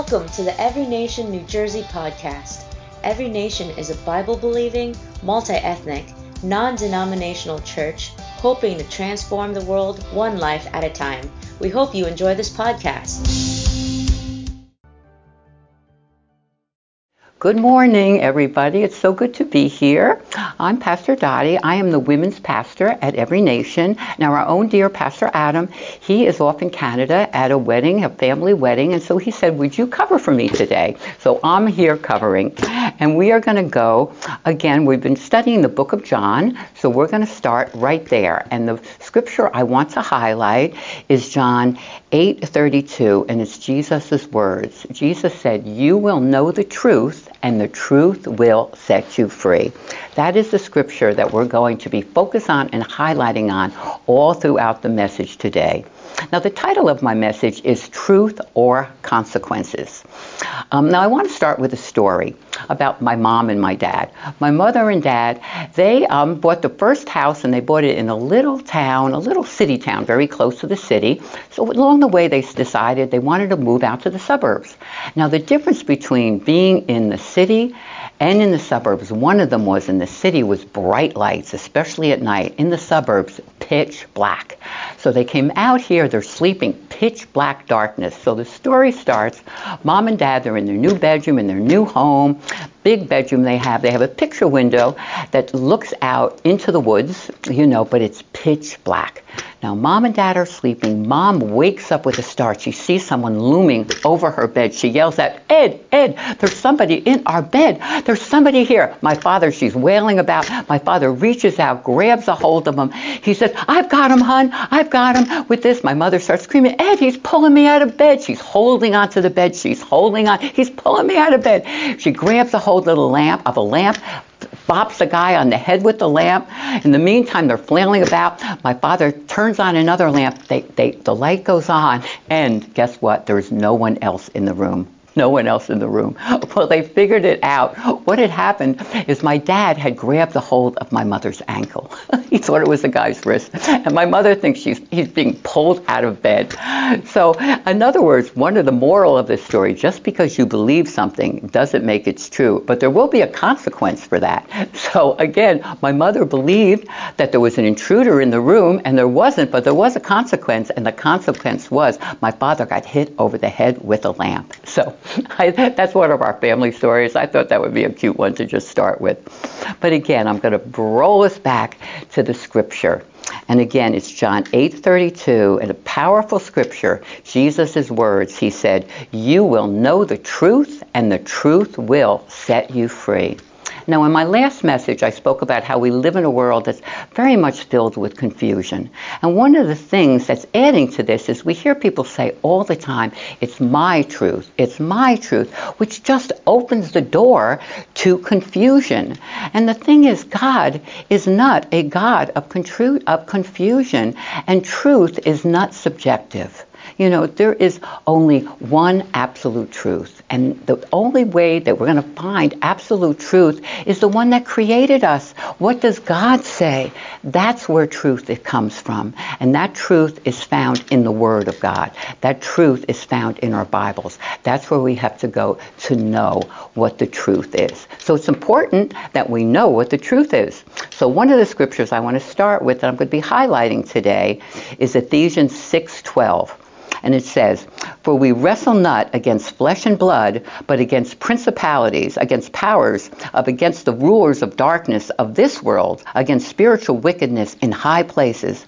Welcome to the Every Nation New Jersey podcast. Every Nation is a Bible believing, multi ethnic, non denominational church hoping to transform the world one life at a time. We hope you enjoy this podcast. Good morning, everybody. It's so good to be here. I'm Pastor Dottie. I am the women's pastor at Every Nation. Now, our own dear Pastor Adam, he is off in Canada at a wedding, a family wedding, and so he said, Would you cover for me today? So I'm here covering. And we are going to go, again, we've been studying the book of John, so we're going to start right there. And the scripture I want to highlight is John 8:32, and it's Jesus' words. Jesus said, You will know the truth and the truth will set you free. That is the scripture that we're going to be focused on and highlighting on all throughout the message today. Now, the title of my message is Truth or Consequences. Um, now, I want to start with a story about my mom and my dad. My mother and dad, they um, bought the first house and they bought it in a little town, a little city town, very close to the city. So, along the way, they decided they wanted to move out to the suburbs. Now, the difference between being in the city and in the suburbs, one of them was in the city was bright lights, especially at night. In the suburbs, pitch black. So they came out here, they're sleeping, pitch black darkness. So the story starts mom and dad, they're in their new bedroom, in their new home, big bedroom they have. They have a picture window that looks out into the woods, you know, but it's pitch black. Now, mom and dad are sleeping. Mom wakes up with a start. She sees someone looming over her bed. She yells out, Ed, Ed, there's somebody in our bed. There's somebody here. My father, she's wailing about. My father reaches out, grabs a hold of him. He says, I've got him, hun. I've got him with this. My mother starts screaming, Ed, he's pulling me out of bed. She's holding onto the bed. She's holding on. He's pulling me out of bed. She grabs a hold of the lamp, of a lamp, bops the guy on the head with the lamp. In the meantime, they're flailing about. My father turns on another lamp. They, they, the light goes on, and guess what? There's no one else in the room no one else in the room. Well, they figured it out. What had happened is my dad had grabbed the hold of my mother's ankle. he thought it was the guy's wrist. And my mother thinks she's, he's being pulled out of bed. So, in other words, one of the moral of this story, just because you believe something doesn't make it true, but there will be a consequence for that. So, again, my mother believed that there was an intruder in the room, and there wasn't, but there was a consequence, and the consequence was my father got hit over the head with a lamp. So, I, that's one of our family stories. I thought that would be a cute one to just start with. But again, I'm going to roll us back to the scripture. And again, it's John 8:32, and a powerful scripture. Jesus' words. He said, "You will know the truth, and the truth will set you free." Now, in my last message, I spoke about how we live in a world that's very much filled with confusion. And one of the things that's adding to this is we hear people say all the time, it's my truth, it's my truth, which just opens the door to confusion. And the thing is, God is not a God of, of confusion, and truth is not subjective. You know, there is only one absolute truth. And the only way that we're going to find absolute truth is the one that created us. What does God say? That's where truth it comes from. And that truth is found in the Word of God. That truth is found in our Bibles. That's where we have to go to know what the truth is. So it's important that we know what the truth is. So one of the scriptures I want to start with that I'm going to be highlighting today is Ephesians 6:12. And it says, For we wrestle not against flesh and blood, but against principalities, against powers, of against the rulers of darkness of this world, against spiritual wickedness in high places.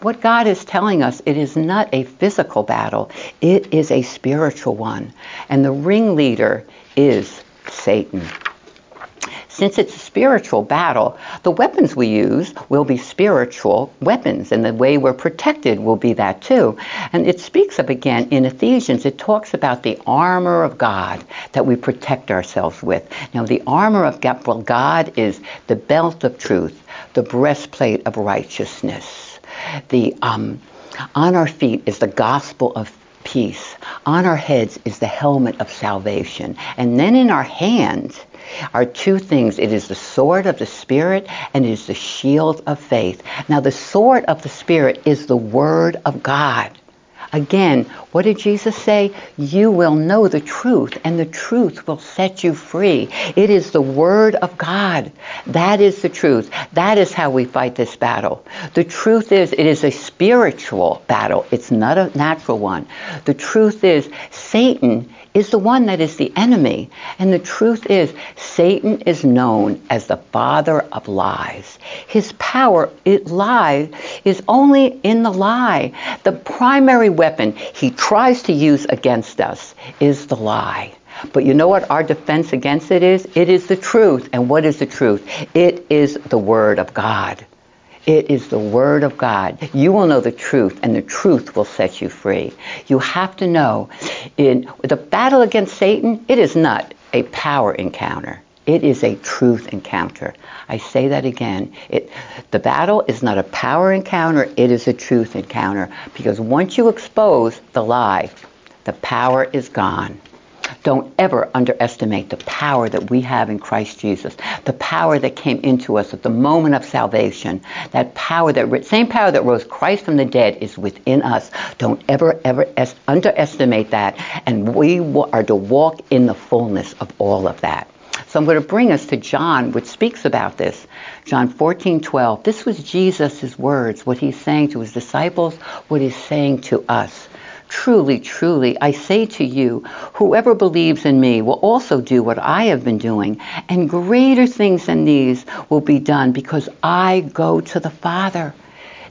What God is telling us, it is not a physical battle, it is a spiritual one. And the ringleader is Satan. Since it's a spiritual battle, the weapons we use will be spiritual weapons, and the way we're protected will be that too. And it speaks of again in Ephesians, it talks about the armor of God that we protect ourselves with. Now, the armor of God, well, God is the belt of truth, the breastplate of righteousness, the um, on our feet is the gospel of peace. On our heads is the helmet of salvation. And then in our hands are two things. It is the sword of the Spirit and it is the shield of faith. Now, the sword of the Spirit is the Word of God. Again, what did Jesus say? You will know the truth, and the truth will set you free. It is the Word of God. That is the truth. That is how we fight this battle. The truth is, it is a spiritual battle, it's not a natural one. The truth is, Satan is the one that is the enemy. And the truth is, Satan is known as the father of lies. His power, it lies, is only in the lie. The primary weapon he tries to use against us is the lie. But you know what our defense against it is? It is the truth. And what is the truth? It is the Word of God. It is the Word of God. You will know the truth, and the truth will set you free. You have to know in the battle against Satan, it is not a power encounter. It is a truth encounter. I say that again. It, the battle is not a power encounter, it is a truth encounter. Because once you expose the lie, the power is gone. Don't ever underestimate the power that we have in Christ Jesus, the power that came into us at the moment of salvation. That power, that same power that rose Christ from the dead, is within us. Don't ever, ever es- underestimate that. And we are to walk in the fullness of all of that. So I'm going to bring us to John, which speaks about this. John 14, 12. This was Jesus' words, what he's saying to his disciples, what he's saying to us. Truly, truly, I say to you, whoever believes in me will also do what I have been doing, and greater things than these will be done because I go to the Father.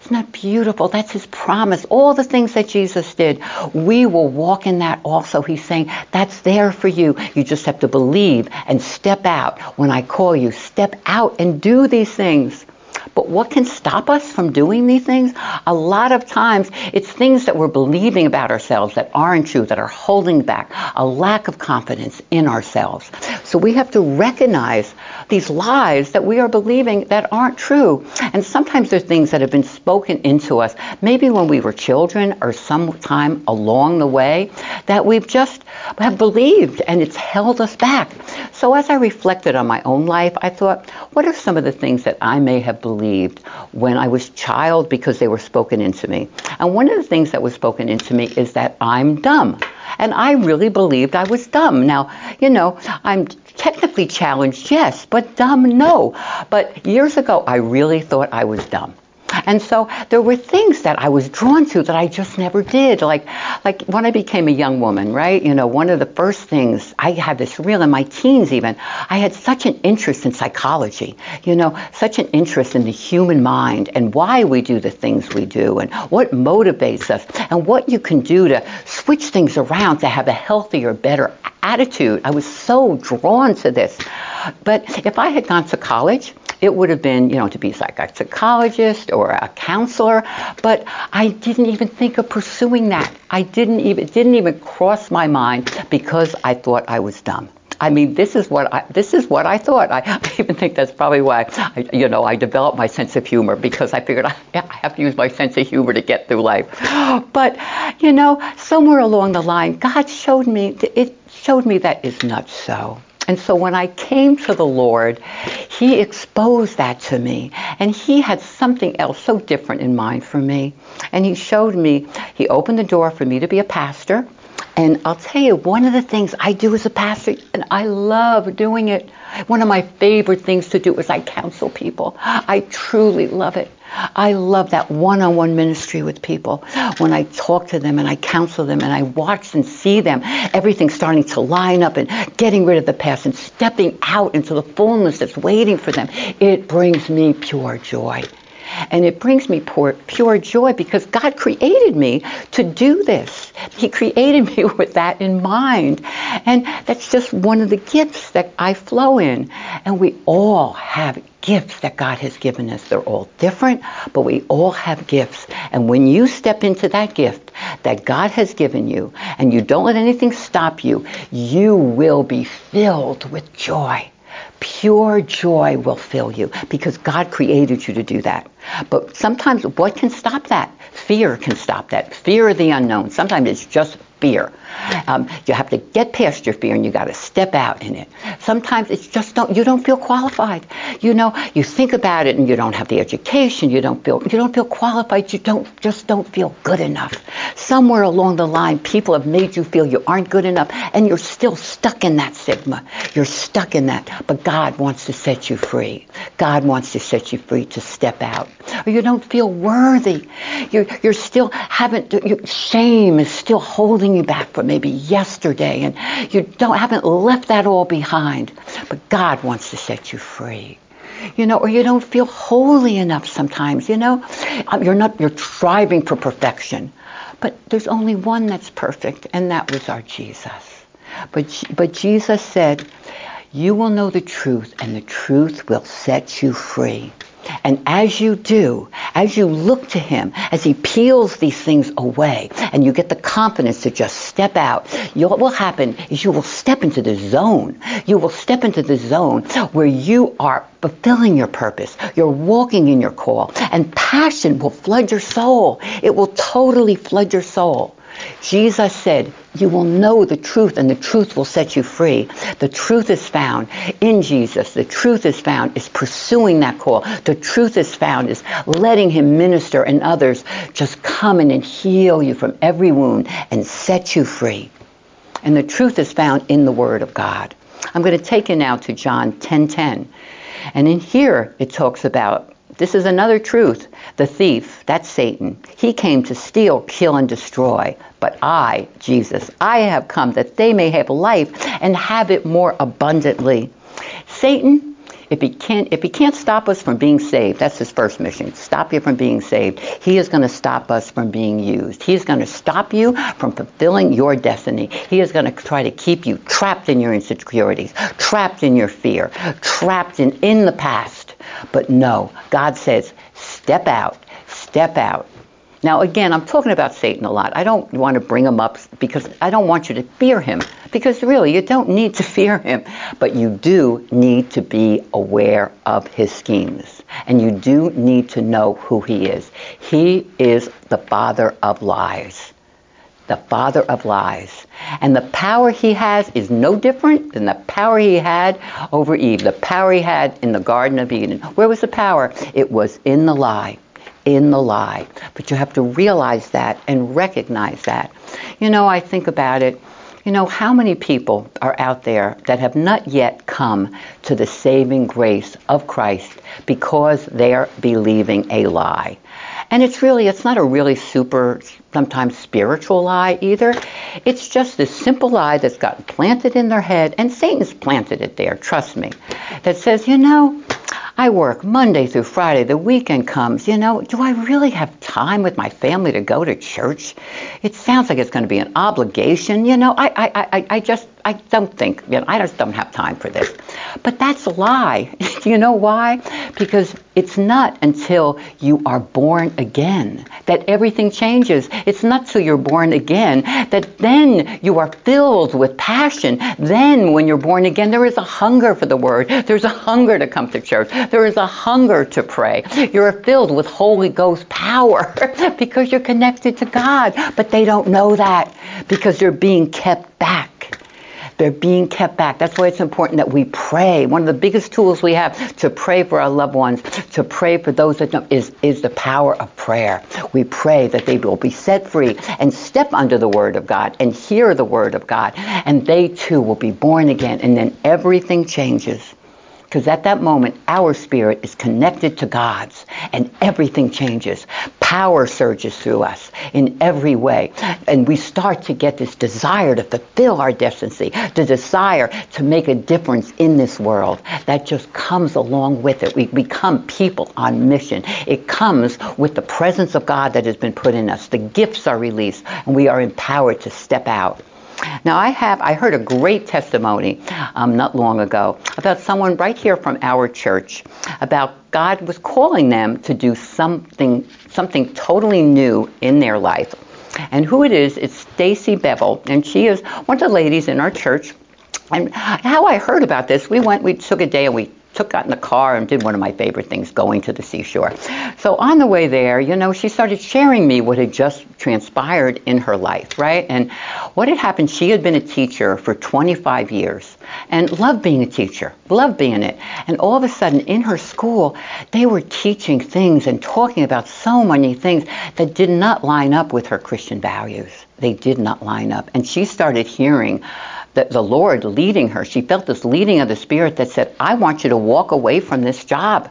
Isn't that beautiful? That's his promise. All the things that Jesus did, we will walk in that also. He's saying that's there for you. You just have to believe and step out. When I call you, step out and do these things. But what can stop us from doing these things? A lot of times it's things that we're believing about ourselves that aren't true, that are holding back, a lack of confidence in ourselves. So we have to recognize these lies that we are believing that aren't true. And sometimes they're things that have been spoken into us, maybe when we were children or sometime along the way, that we've just have believed and it's held us back. So as I reflected on my own life, I thought, what are some of the things that I may have believed when I was child because they were spoken into me? And one of the things that was spoken into me is that I'm dumb. And I really believed I was dumb. Now, you know, I'm technically challenged, yes, but dumb, no. But years ago, I really thought I was dumb. And so there were things that I was drawn to that I just never did. Like, like when I became a young woman, right? You know, one of the first things I had this real in my teens even, I had such an interest in psychology, you know, such an interest in the human mind and why we do the things we do and what motivates us and what you can do to switch things around to have a healthier, better attitude. I was so drawn to this. But if I had gone to college, it would have been, you know, to be like a psychologist or a counselor, but I didn't even think of pursuing that. I didn't even didn't even cross my mind because I thought I was dumb. I mean, this is what I this is what I thought. I, I even think that's probably why I, you know I developed my sense of humor because I figured I, I have to use my sense of humor to get through life. But you know, somewhere along the line, God showed me it showed me that is not so. And so when I came to the Lord, He exposed that to me. And He had something else so different in mind for me. And He showed me, He opened the door for me to be a pastor. And I'll tell you, one of the things I do as a pastor, and I love doing it, one of my favorite things to do is I counsel people. I truly love it. I love that one-on-one ministry with people. When I talk to them and I counsel them and I watch and see them, everything starting to line up and getting rid of the past and stepping out into the fullness that's waiting for them. It brings me pure joy. And it brings me pure, pure joy because God created me to do this. He created me with that in mind. And that's just one of the gifts that I flow in. And we all have gifts that God has given us. They're all different, but we all have gifts. And when you step into that gift that God has given you and you don't let anything stop you, you will be filled with joy. Pure joy will fill you because God created you to do that. But sometimes what can stop that? Fear can stop that. Fear of the unknown. Sometimes it's just fear. Um, you have to get past your fear and you got to step out in it. Sometimes it's just don't you don't feel qualified. You know, you think about it and you don't have the education. You don't feel you don't feel qualified. You don't just don't feel good enough. Somewhere along the line, people have made you feel you aren't good enough, and you're still stuck in that stigma. You're stuck in that. But God wants to set you free. God wants to set you free to step out. Or you don't feel worthy. You're, you're still haven't, shame is still holding you back from maybe yesterday and you don't, haven't left that all behind. But God wants to set you free you know, or you don't feel holy enough sometimes, you know. Um, you're not, you're striving for perfection. But there's only one that's perfect, and that was our Jesus. But, but Jesus said, you will know the truth, and the truth will set you free. And as you do, as you look to him, as he peels these things away, and you get the confidence to just step out, what will happen is you will step into the zone. You will step into the zone where you are fulfilling your purpose. You're walking in your call, and passion will flood your soul. It will totally flood your soul. Jesus said, You will know the truth, and the truth will set you free. The truth is found in Jesus. The truth is found is pursuing that call. The truth is found is letting Him minister and others just come in and heal you from every wound and set you free. And the truth is found in the Word of God. I'm going to take you now to John 10:10. And in here it talks about this is another truth. The thief, that's Satan, he came to steal, kill, and destroy. But I, Jesus, I have come that they may have life and have it more abundantly. Satan, if he can't if he can't stop us from being saved, that's his first mission. Stop you from being saved. He is going to stop us from being used. He is going to stop you from fulfilling your destiny. He is going to try to keep you trapped in your insecurities, trapped in your fear, trapped in in the past but no, God says, step out, step out. Now, again, I'm talking about Satan a lot. I don't want to bring him up because I don't want you to fear him. Because really, you don't need to fear him. But you do need to be aware of his schemes. And you do need to know who he is. He is the father of lies. The father of lies. And the power he has is no different than the power he had over Eve, the power he had in the Garden of Eden. Where was the power? It was in the lie. In the lie. But you have to realize that and recognize that. You know, I think about it. You know, how many people are out there that have not yet come to the saving grace of Christ because they're believing a lie? And it's really, it's not a really super sometimes spiritual lie either. It's just this simple lie that's gotten planted in their head, and Satan's planted it there, trust me, that says, you know, I work Monday through Friday. The weekend comes. You know, do I really have time with my family to go to church? It sounds like it's going to be an obligation. You know, I, I, I, I just, I don't think, you know, I just don't have time for this. But that's a lie. do you know why? Because it's not until you are born again that everything changes. It's not till you're born again that then you are filled with passion. Then, when you're born again, there is a hunger for the word. There's a hunger to come to church. There is a hunger to pray. You're filled with Holy Ghost power because you're connected to God. But they don't know that because they're being kept back. They're being kept back. That's why it's important that we pray. One of the biggest tools we have to pray for our loved ones, to pray for those that don't, is, is the power of prayer. We pray that they will be set free and step under the Word of God and hear the Word of God. And they too will be born again. And then everything changes. Because at that moment, our spirit is connected to God's and everything changes. Power surges through us in every way. And we start to get this desire to fulfill our destiny, the desire to make a difference in this world. That just comes along with it. We become people on mission. It comes with the presence of God that has been put in us. The gifts are released, and we are empowered to step out. Now, I have I heard a great testimony um, not long ago about someone right here from our church about God was calling them to do something something totally new in their life. And who it is, it's Stacy Bevel, and she is one of the ladies in our church. And how I heard about this, we went, we took a day and we took got in the car and did one of my favorite things, going to the seashore. So on the way there, you know, she started sharing me what had just transpired in her life, right? And what had happened, she had been a teacher for 25 years and loved being a teacher, loved being it. And all of a sudden in her school, they were teaching things and talking about so many things that did not line up with her Christian values. They did not line up. And she started hearing the, the Lord leading her. She felt this leading of the Spirit that said, I want you to walk away from this job.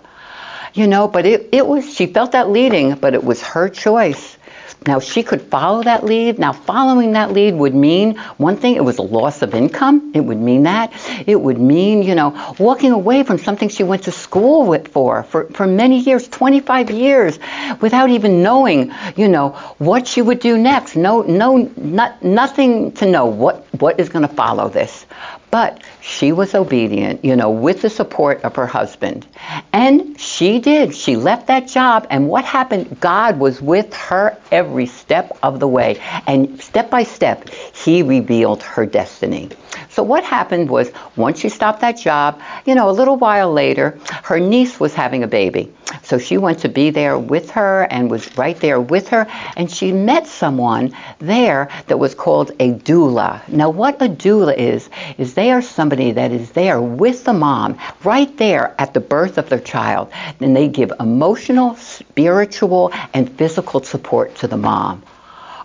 You know, but it, it was, she felt that leading, but it was her choice. Now, she could follow that lead. Now, following that lead would mean one thing, it was a loss of income. It would mean that. It would mean, you know, walking away from something she went to school with for, for, for many years, 25 years, without even knowing, you know, what she would do next. No, no, not, nothing to know what, what is going to follow this. But she was obedient, you know, with the support of her husband. And she did. She left that job. And what happened? God was with her every step of the way. And step by step, He revealed her destiny. So what happened was once she stopped that job, you know, a little while later, her niece was having a baby. So she went to be there with her and was right there with her. And she met someone there that was called a doula. Now, what a doula is, is they are somebody that is there with the mom, right there at the birth of their child. And they give emotional, spiritual, and physical support to the mom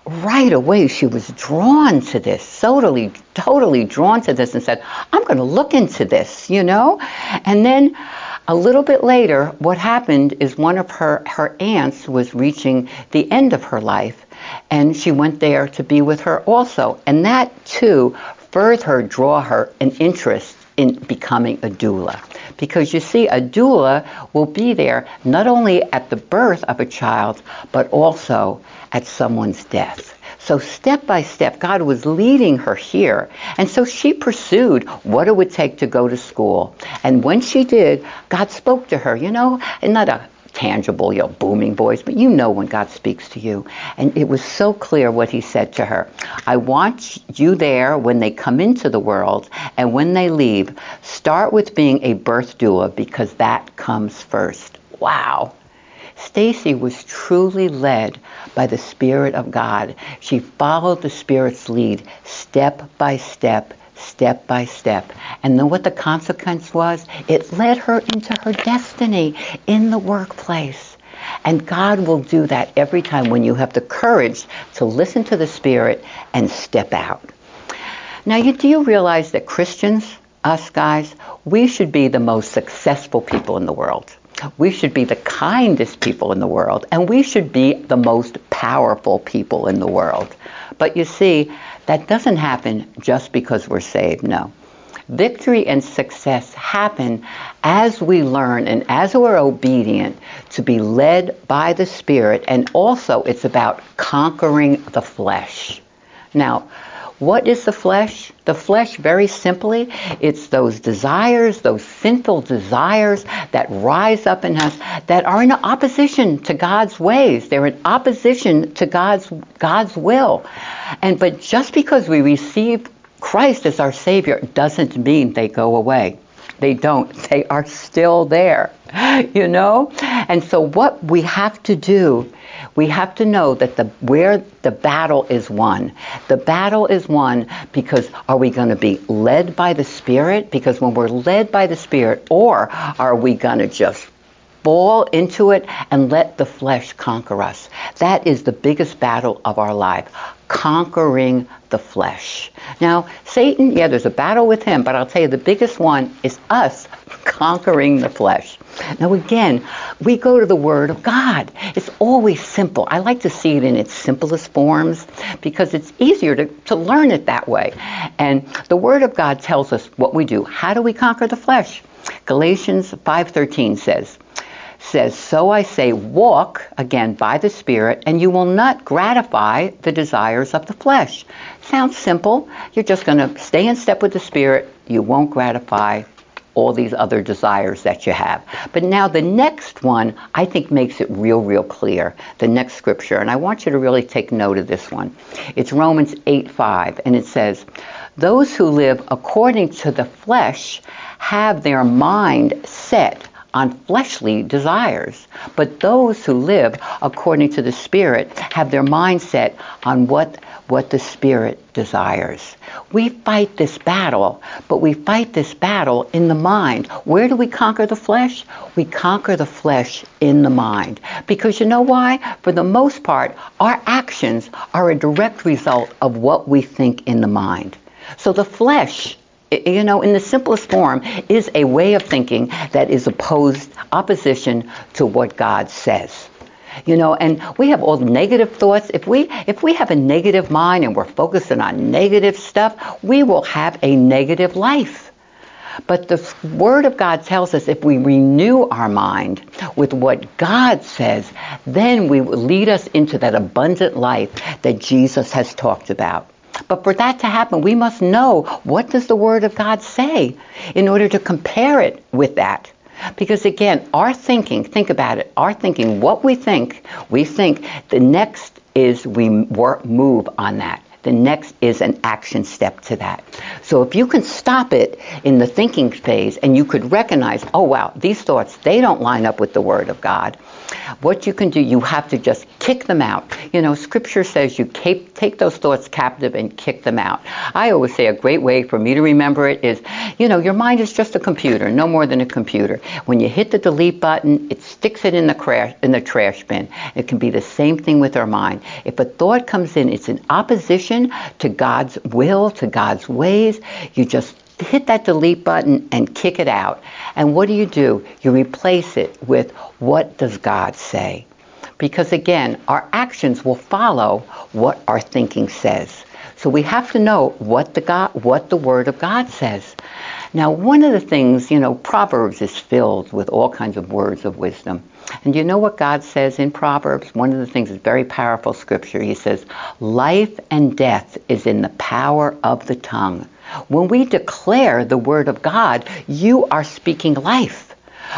right away she was drawn to this, totally, totally drawn to this, and said, I'm going to look into this, you know? And then a little bit later, what happened is one of her, her aunts was reaching the end of her life, and she went there to be with her also. And that, too, further her, draw her an interest in becoming a doula. Because you see, a doula will be there not only at the birth of a child, but also at someone's death. So step by step, God was leading her here. And so she pursued what it would take to go to school. And when she did, God spoke to her, you know, and not a tangible, you know, booming voice, but you know when God speaks to you. And it was so clear what he said to her. I want you there when they come into the world and when they leave. Start with being a birth doula because that comes first. Wow. Stacy was truly led by the Spirit of God. She followed the Spirit's lead step by step step by step. And then what the consequence was? It led her into her destiny in the workplace. And God will do that every time when you have the courage to listen to the Spirit and step out. Now, you, do you realize that Christians, us guys, we should be the most successful people in the world? We should be the kindest people in the world, and we should be the most powerful people in the world. But you see, that doesn't happen just because we're saved, no. Victory and success happen as we learn and as we're obedient to be led by the Spirit, and also it's about conquering the flesh. Now, what is the flesh? The flesh, very simply, it's those desires, those sinful desires that rise up in us that are in opposition to God's ways. They're in opposition to God's God's will. And but just because we receive Christ as our Savior doesn't mean they go away. They don't. They are still there. You know? And so what we have to do, we have to know that the where the battle is won. The battle is won because are we going to be led by the Spirit? Because when we're led by the Spirit, or are we going to just fall into it and let the flesh conquer us. That is the biggest battle of our life, conquering the flesh. Now, Satan, yeah, there's a battle with him, but I'll tell you the biggest one is us conquering the flesh. Now, again, we go to the Word of God. It's always simple. I like to see it in its simplest forms because it's easier to, to learn it that way. And the Word of God tells us what we do. How do we conquer the flesh? Galatians 5:13 says, says, So I say, walk again by the Spirit, and you will not gratify the desires of the flesh. Sounds simple. You're just going to stay in step with the Spirit. You won't gratify all these other desires that you have. But now the next one, I think, makes it real, real clear. The next scripture, and I want you to really take note of this one. It's Romans 8 5, and it says, Those who live according to the flesh have their mind set on fleshly desires. But those who live according to the Spirit have their mindset on what, what the Spirit desires. We fight this battle, but we fight this battle in the mind. Where do we conquer the flesh? We conquer the flesh in the mind. Because you know why? For the most part, our actions are a direct result of what we think in the mind. So the flesh you know, in the simplest form, is a way of thinking that is opposed, opposition to what God says. You know, and we have all negative thoughts. If we if we have a negative mind and we're focusing on negative stuff, we will have a negative life. But the Word of God tells us if we renew our mind with what God says, then we will lead us into that abundant life that Jesus has talked about. But for that to happen, we must know what does the Word of God say in order to compare it with that. Because again, our thinking, think about it, our thinking, what we think, we think the next is we work, move on that. The next is an action step to that. So if you can stop it in the thinking phase and you could recognize, oh wow, these thoughts, they don't line up with the Word of God what you can do, you have to just kick them out. You know, Scripture says you take those thoughts captive and kick them out. I always say a great way for me to remember it is, you know, your mind is just a computer, no more than a computer. When you hit the delete button, it sticks it in the crash in the trash bin. It can be the same thing with our mind. If a thought comes in, it's in opposition to God's will, to God's ways. You just hit that delete button and kick it out. And what do you do? You replace it with what does God say? Because again, our actions will follow what our thinking says. So we have to know what the God, what the Word of God says. Now, one of the things, you know, Proverbs is filled with all kinds of words of wisdom. And you know what God says in Proverbs? One of the things is very powerful scripture. He says, Life and death is in the power of the tongue. When we declare the word of God, you are speaking life.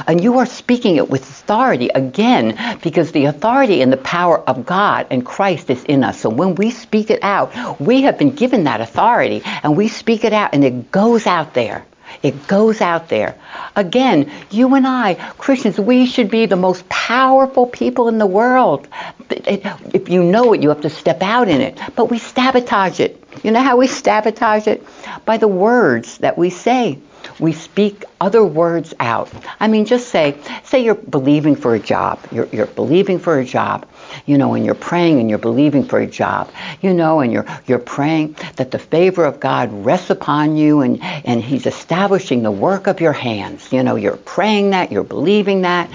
And you are speaking it with authority again because the authority and the power of God and Christ is in us. So when we speak it out, we have been given that authority and we speak it out and it goes out there. It goes out there. Again, you and I, Christians, we should be the most powerful people in the world. If you know it, you have to step out in it. But we sabotage it. You know how we sabotage it? By the words that we say we speak other words out. I mean, just say, say you're believing for a job. You're, you're believing for a job, you know, and you're praying and you're believing for a job, you know, and you're, you're praying that the favor of God rests upon you and, and He's establishing the work of your hands. You know, you're praying that, you're believing that.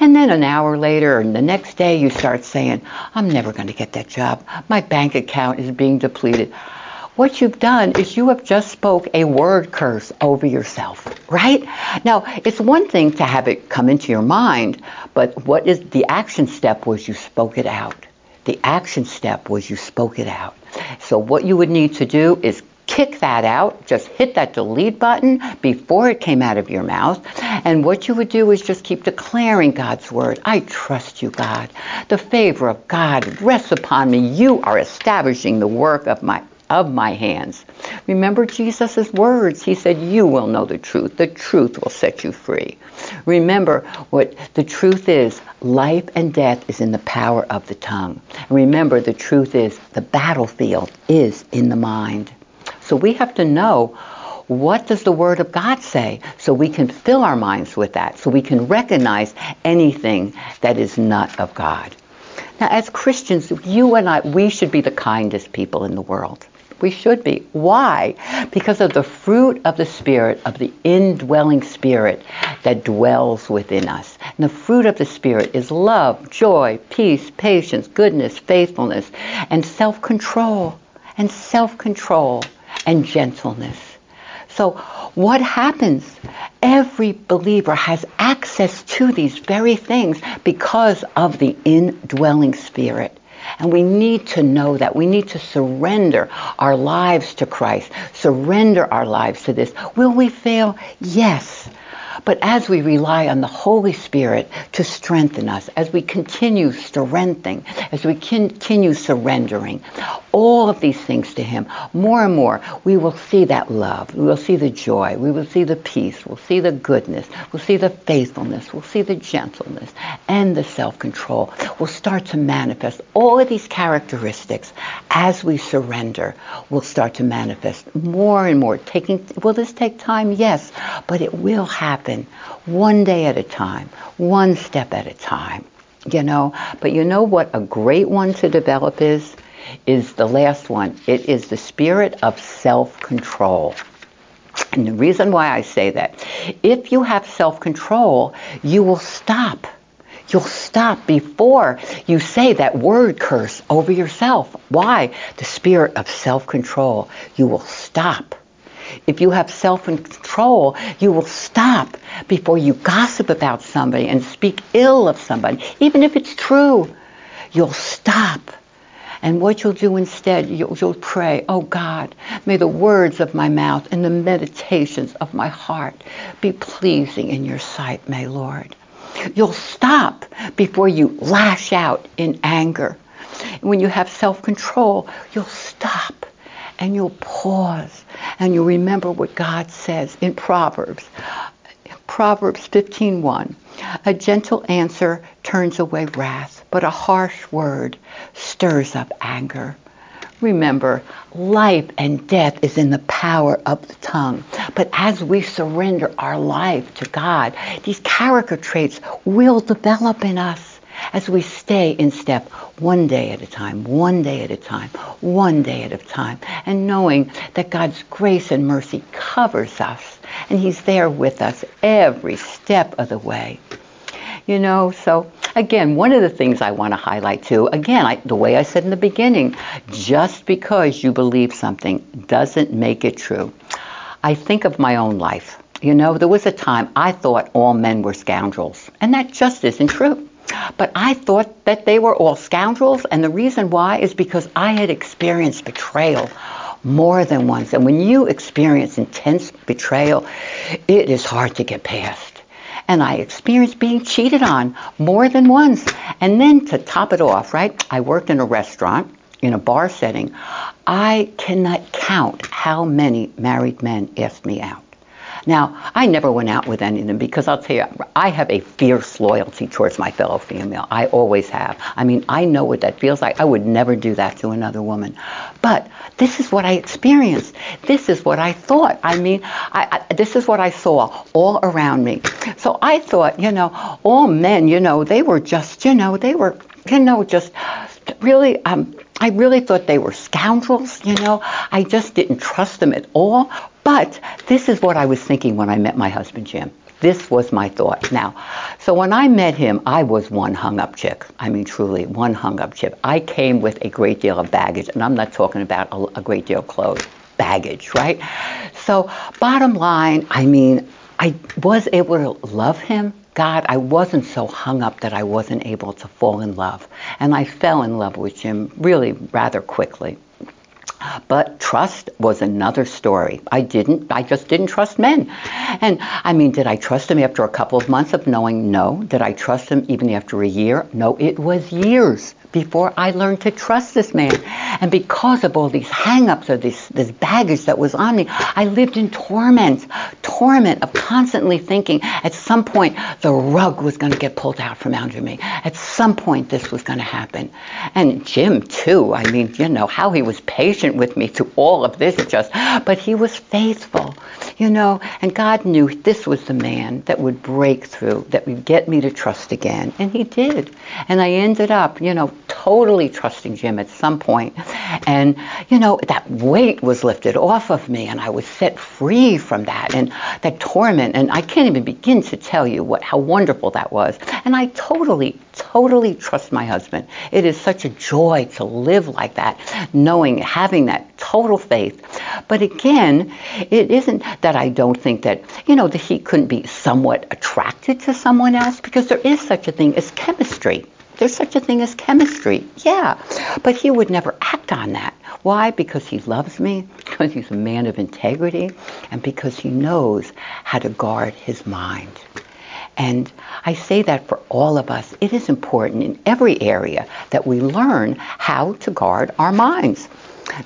And then an hour later and the next day you start saying, I'm never going to get that job. My bank account is being depleted what you've done is you have just spoke a word curse over yourself, right? Now, it's one thing to have it come into your mind, but what is the action step was you spoke it out. The action step was you spoke it out. So what you would need to do is kick that out, just hit that delete button before it came out of your mouth. And what you would do is just keep declaring God's word. I trust you, God. The favor of God rests upon me. You are establishing the work of my of my hands. Remember Jesus' words. He said, You will know the truth. The truth will set you free. Remember what the truth is life and death is in the power of the tongue. remember, the truth is the battlefield is in the mind. So we have to know what does the Word of God say so we can fill our minds with that, so we can recognize anything that is not of God. Now, as Christians, you and I, we should be the kindest people in the world. We should be. Why? Because of the fruit of the Spirit, of the indwelling Spirit that dwells within us. And the fruit of the Spirit is love, joy, peace, patience, goodness, faithfulness, and self control, and self control, and gentleness. So, what happens? Every believer has access to these very things because of the indwelling Spirit. And we need to know that. We need to surrender our lives to Christ, surrender our lives to this. Will we fail? Yes. But as we rely on the Holy Spirit to strengthen us, as we continue strengthening, as we continue surrendering, all of these things to Him, more and more, we will see that love. We will see the joy. We will see the peace. We'll see the goodness. We'll see the faithfulness. We'll see the gentleness and the self-control. We'll start to manifest. All of these characteristics, as we surrender, will start to manifest more and more. Taking, will this take time? Yes, but it will happen one day at a time, one step at a time. You know, but you know what a great one to develop is? is the last one. It is the spirit of self control. And the reason why I say that, if you have self control, you will stop. You'll stop before you say that word curse over yourself. Why? The spirit of self control. You will stop. If you have self control, you will stop before you gossip about somebody and speak ill of somebody, even if it's true. You'll stop and what you'll do instead, you'll, you'll, pray, Oh God, may the words of my mouth and the meditations of my heart be pleasing in your sight, may Lord. You'll stop before you lash out in anger. When you have self control, you'll stop and you'll pause and you'll remember what God says in Proverbs. Proverbs 15:1. A gentle answer turns away wrath but a harsh word stirs up anger. Remember, life and death is in the power of the tongue. But as we surrender our life to God, these character traits will develop in us as we stay in step one day at a time, one day at a time, one day at a time, and knowing that God's grace and mercy covers us and He's there with us every step of the way. You know, so again, one of the things I want to highlight too, again, I, the way I said in the beginning, just because you believe something doesn't make it true. I think of my own life. You know, there was a time I thought all men were scoundrels, and that just isn't true. But I thought that they were all scoundrels, and the reason why is because I had experienced betrayal more than once. And when you experience intense betrayal, it is hard to get past and I experienced being cheated on more than once. And then to top it off, right, I worked in a restaurant in a bar setting. I cannot count how many married men asked me out. Now, I never went out with any of them because I'll tell you, I have a fierce loyalty towards my fellow female. I always have. I mean, I know what that feels like. I would never do that to another woman. But this is what I experienced. This is what I thought. I mean, I, I, this is what I saw all around me. So I thought, you know, all men, you know, they were just, you know, they were, you know, just really, um, I really thought they were scoundrels, you know. I just didn't trust them at all. But this is what I was thinking when I met my husband, Jim. This was my thought. Now, so when I met him, I was one hung up chick. I mean, truly, one hung up chick. I came with a great deal of baggage, and I'm not talking about a, a great deal of clothes, baggage, right? So, bottom line, I mean, I was able to love him. God, I wasn't so hung up that I wasn't able to fall in love. And I fell in love with Jim really rather quickly. But trust was another story. I didn't, I just didn't trust men. And I mean, did I trust him after a couple of months of knowing? No. Did I trust him even after a year? No, it was years before I learned to trust this man. And because of all these hang-ups or this, this baggage that was on me, I lived in torment, torment of constantly thinking at some point the rug was going to get pulled out from under me. At some point this was going to happen. And Jim too, I mean, you know, how he was patient with me through all of this just, but he was faithful, you know, and God knew this was the man that would break through, that would get me to trust again. And he did. And I ended up, you know, totally trusting Jim at some point. And, you know, that weight was lifted off of me and I was set free from that and that torment. And I can't even begin to tell you what, how wonderful that was. And I totally, totally trust my husband. It is such a joy to live like that, knowing, having that total faith. But again, it isn't that I don't think that, you know, that he couldn't be somewhat attracted to someone else because there is such a thing as chemistry there's such a thing as chemistry. Yeah. But he would never act on that. Why? Because he loves me, because he's a man of integrity, and because he knows how to guard his mind. And I say that for all of us. It is important in every area that we learn how to guard our minds.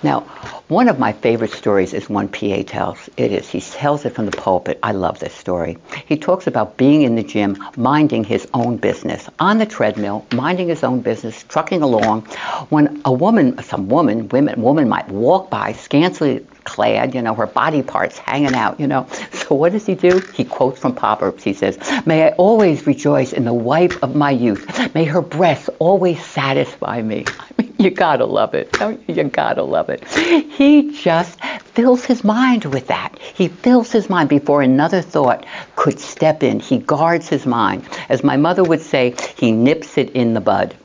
Now, one of my favorite stories is one PA tells. It is. He tells it from the pulpit. I love this story. He talks about being in the gym, minding his own business, on the treadmill, minding his own business, trucking along, when a woman, some woman, women, woman might walk by, scantily clad, you know, her body parts hanging out, you know. So what does he do? He quotes from Proverbs. He says, May I always rejoice in the wife of my youth. May her breasts always satisfy me. I you gotta love it. You gotta love it. He just fills his mind with that. He fills his mind before another thought could step in. He guards his mind. As my mother would say, he nips it in the bud.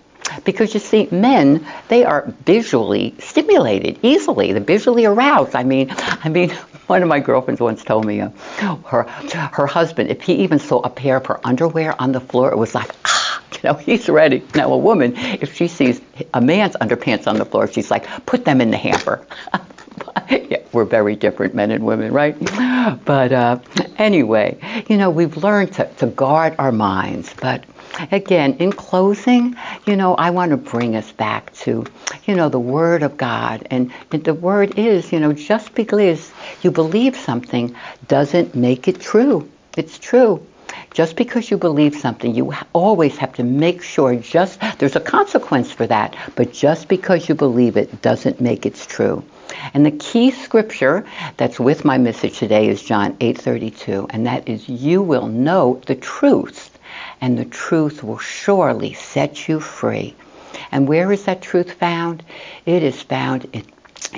Because you see, men, they are visually stimulated easily. They're visually aroused. I mean, I mean, one of my girlfriends once told me uh, her her husband, if he even saw a pair of her underwear on the floor, it was like, ah, you know, he's ready. Now, a woman, if she sees a man's underpants on the floor, she's like, put them in the hamper. yeah, we're very different, men and women, right? But uh, anyway, you know, we've learned to, to guard our minds, but again, in closing, you know, I want to bring us back to, you know, the Word of God. And the Word is, you know, just because you believe something doesn't make it true. It's true. Just because you believe something, you always have to make sure just, there's a consequence for that, but just because you believe it doesn't make it true. And the key scripture that's with my message today is John 8:32, and that is you will know the truth and the truth will surely set you free. And where is that truth found? It is found in,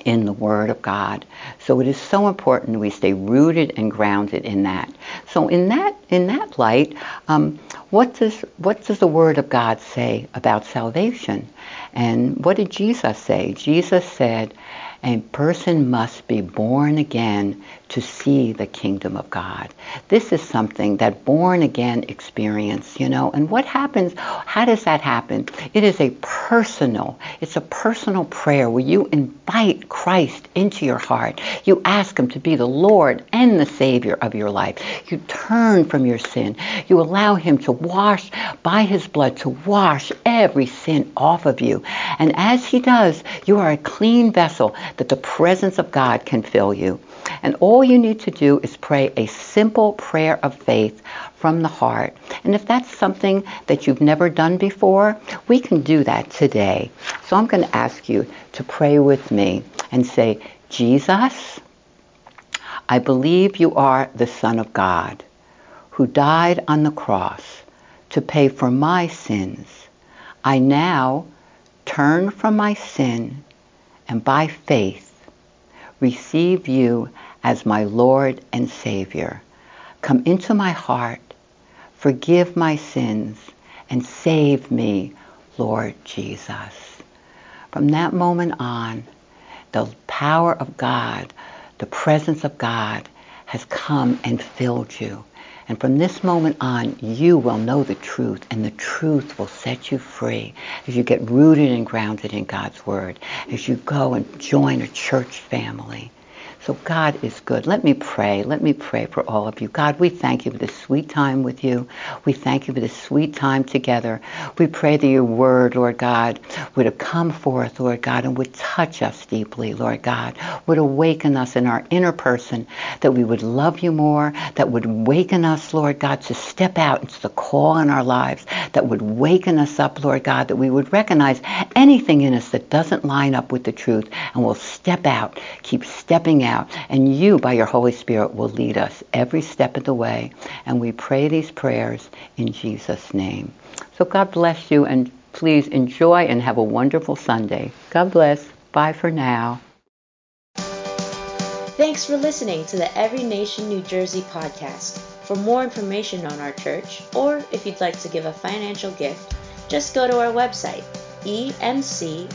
in the Word of God. So it is so important we stay rooted and grounded in that. So in that in that light, um, what does what does the Word of God say about salvation? And what did Jesus say? Jesus said, a person must be born again to see the kingdom of God. This is something that born again experience, you know. And what happens? How does that happen? It is a personal, it's a personal prayer where you invite Christ into your heart. You ask him to be the Lord and the Savior of your life. You turn from your sin. You allow him to wash by his blood to wash every sin off of you. And as he does, you are a clean vessel that the presence of God can fill you. And all you need to do is pray a simple prayer of faith from the heart. And if that's something that you've never done before, we can do that today. So I'm going to ask you to pray with me and say, Jesus, I believe you are the Son of God who died on the cross to pay for my sins. I now turn from my sin and by faith receive you as my Lord and Savior. Come into my heart, forgive my sins, and save me, Lord Jesus. From that moment on, the power of God, the presence of God has come and filled you. And from this moment on, you will know the truth, and the truth will set you free as you get rooted and grounded in God's Word, as you go and join a church family. So God is good. Let me pray. Let me pray for all of you. God, we thank you for this sweet time with you. We thank you for this sweet time together. We pray that your word, Lord God, would have come forth, Lord God, and would touch us deeply, Lord God, would awaken us in our inner person, that we would love you more, that would waken us, Lord God, to step out into the call in our lives, that would waken us up, Lord God, that we would recognize anything in us that doesn't line up with the truth, and we'll step out, keep stepping out out. And you, by your Holy Spirit, will lead us every step of the way. And we pray these prayers in Jesus' name. So God bless you and please enjoy and have a wonderful Sunday. God bless. Bye for now. Thanks for listening to the Every Nation New Jersey podcast. For more information on our church, or if you'd like to give a financial gift, just go to our website, emcnj.org.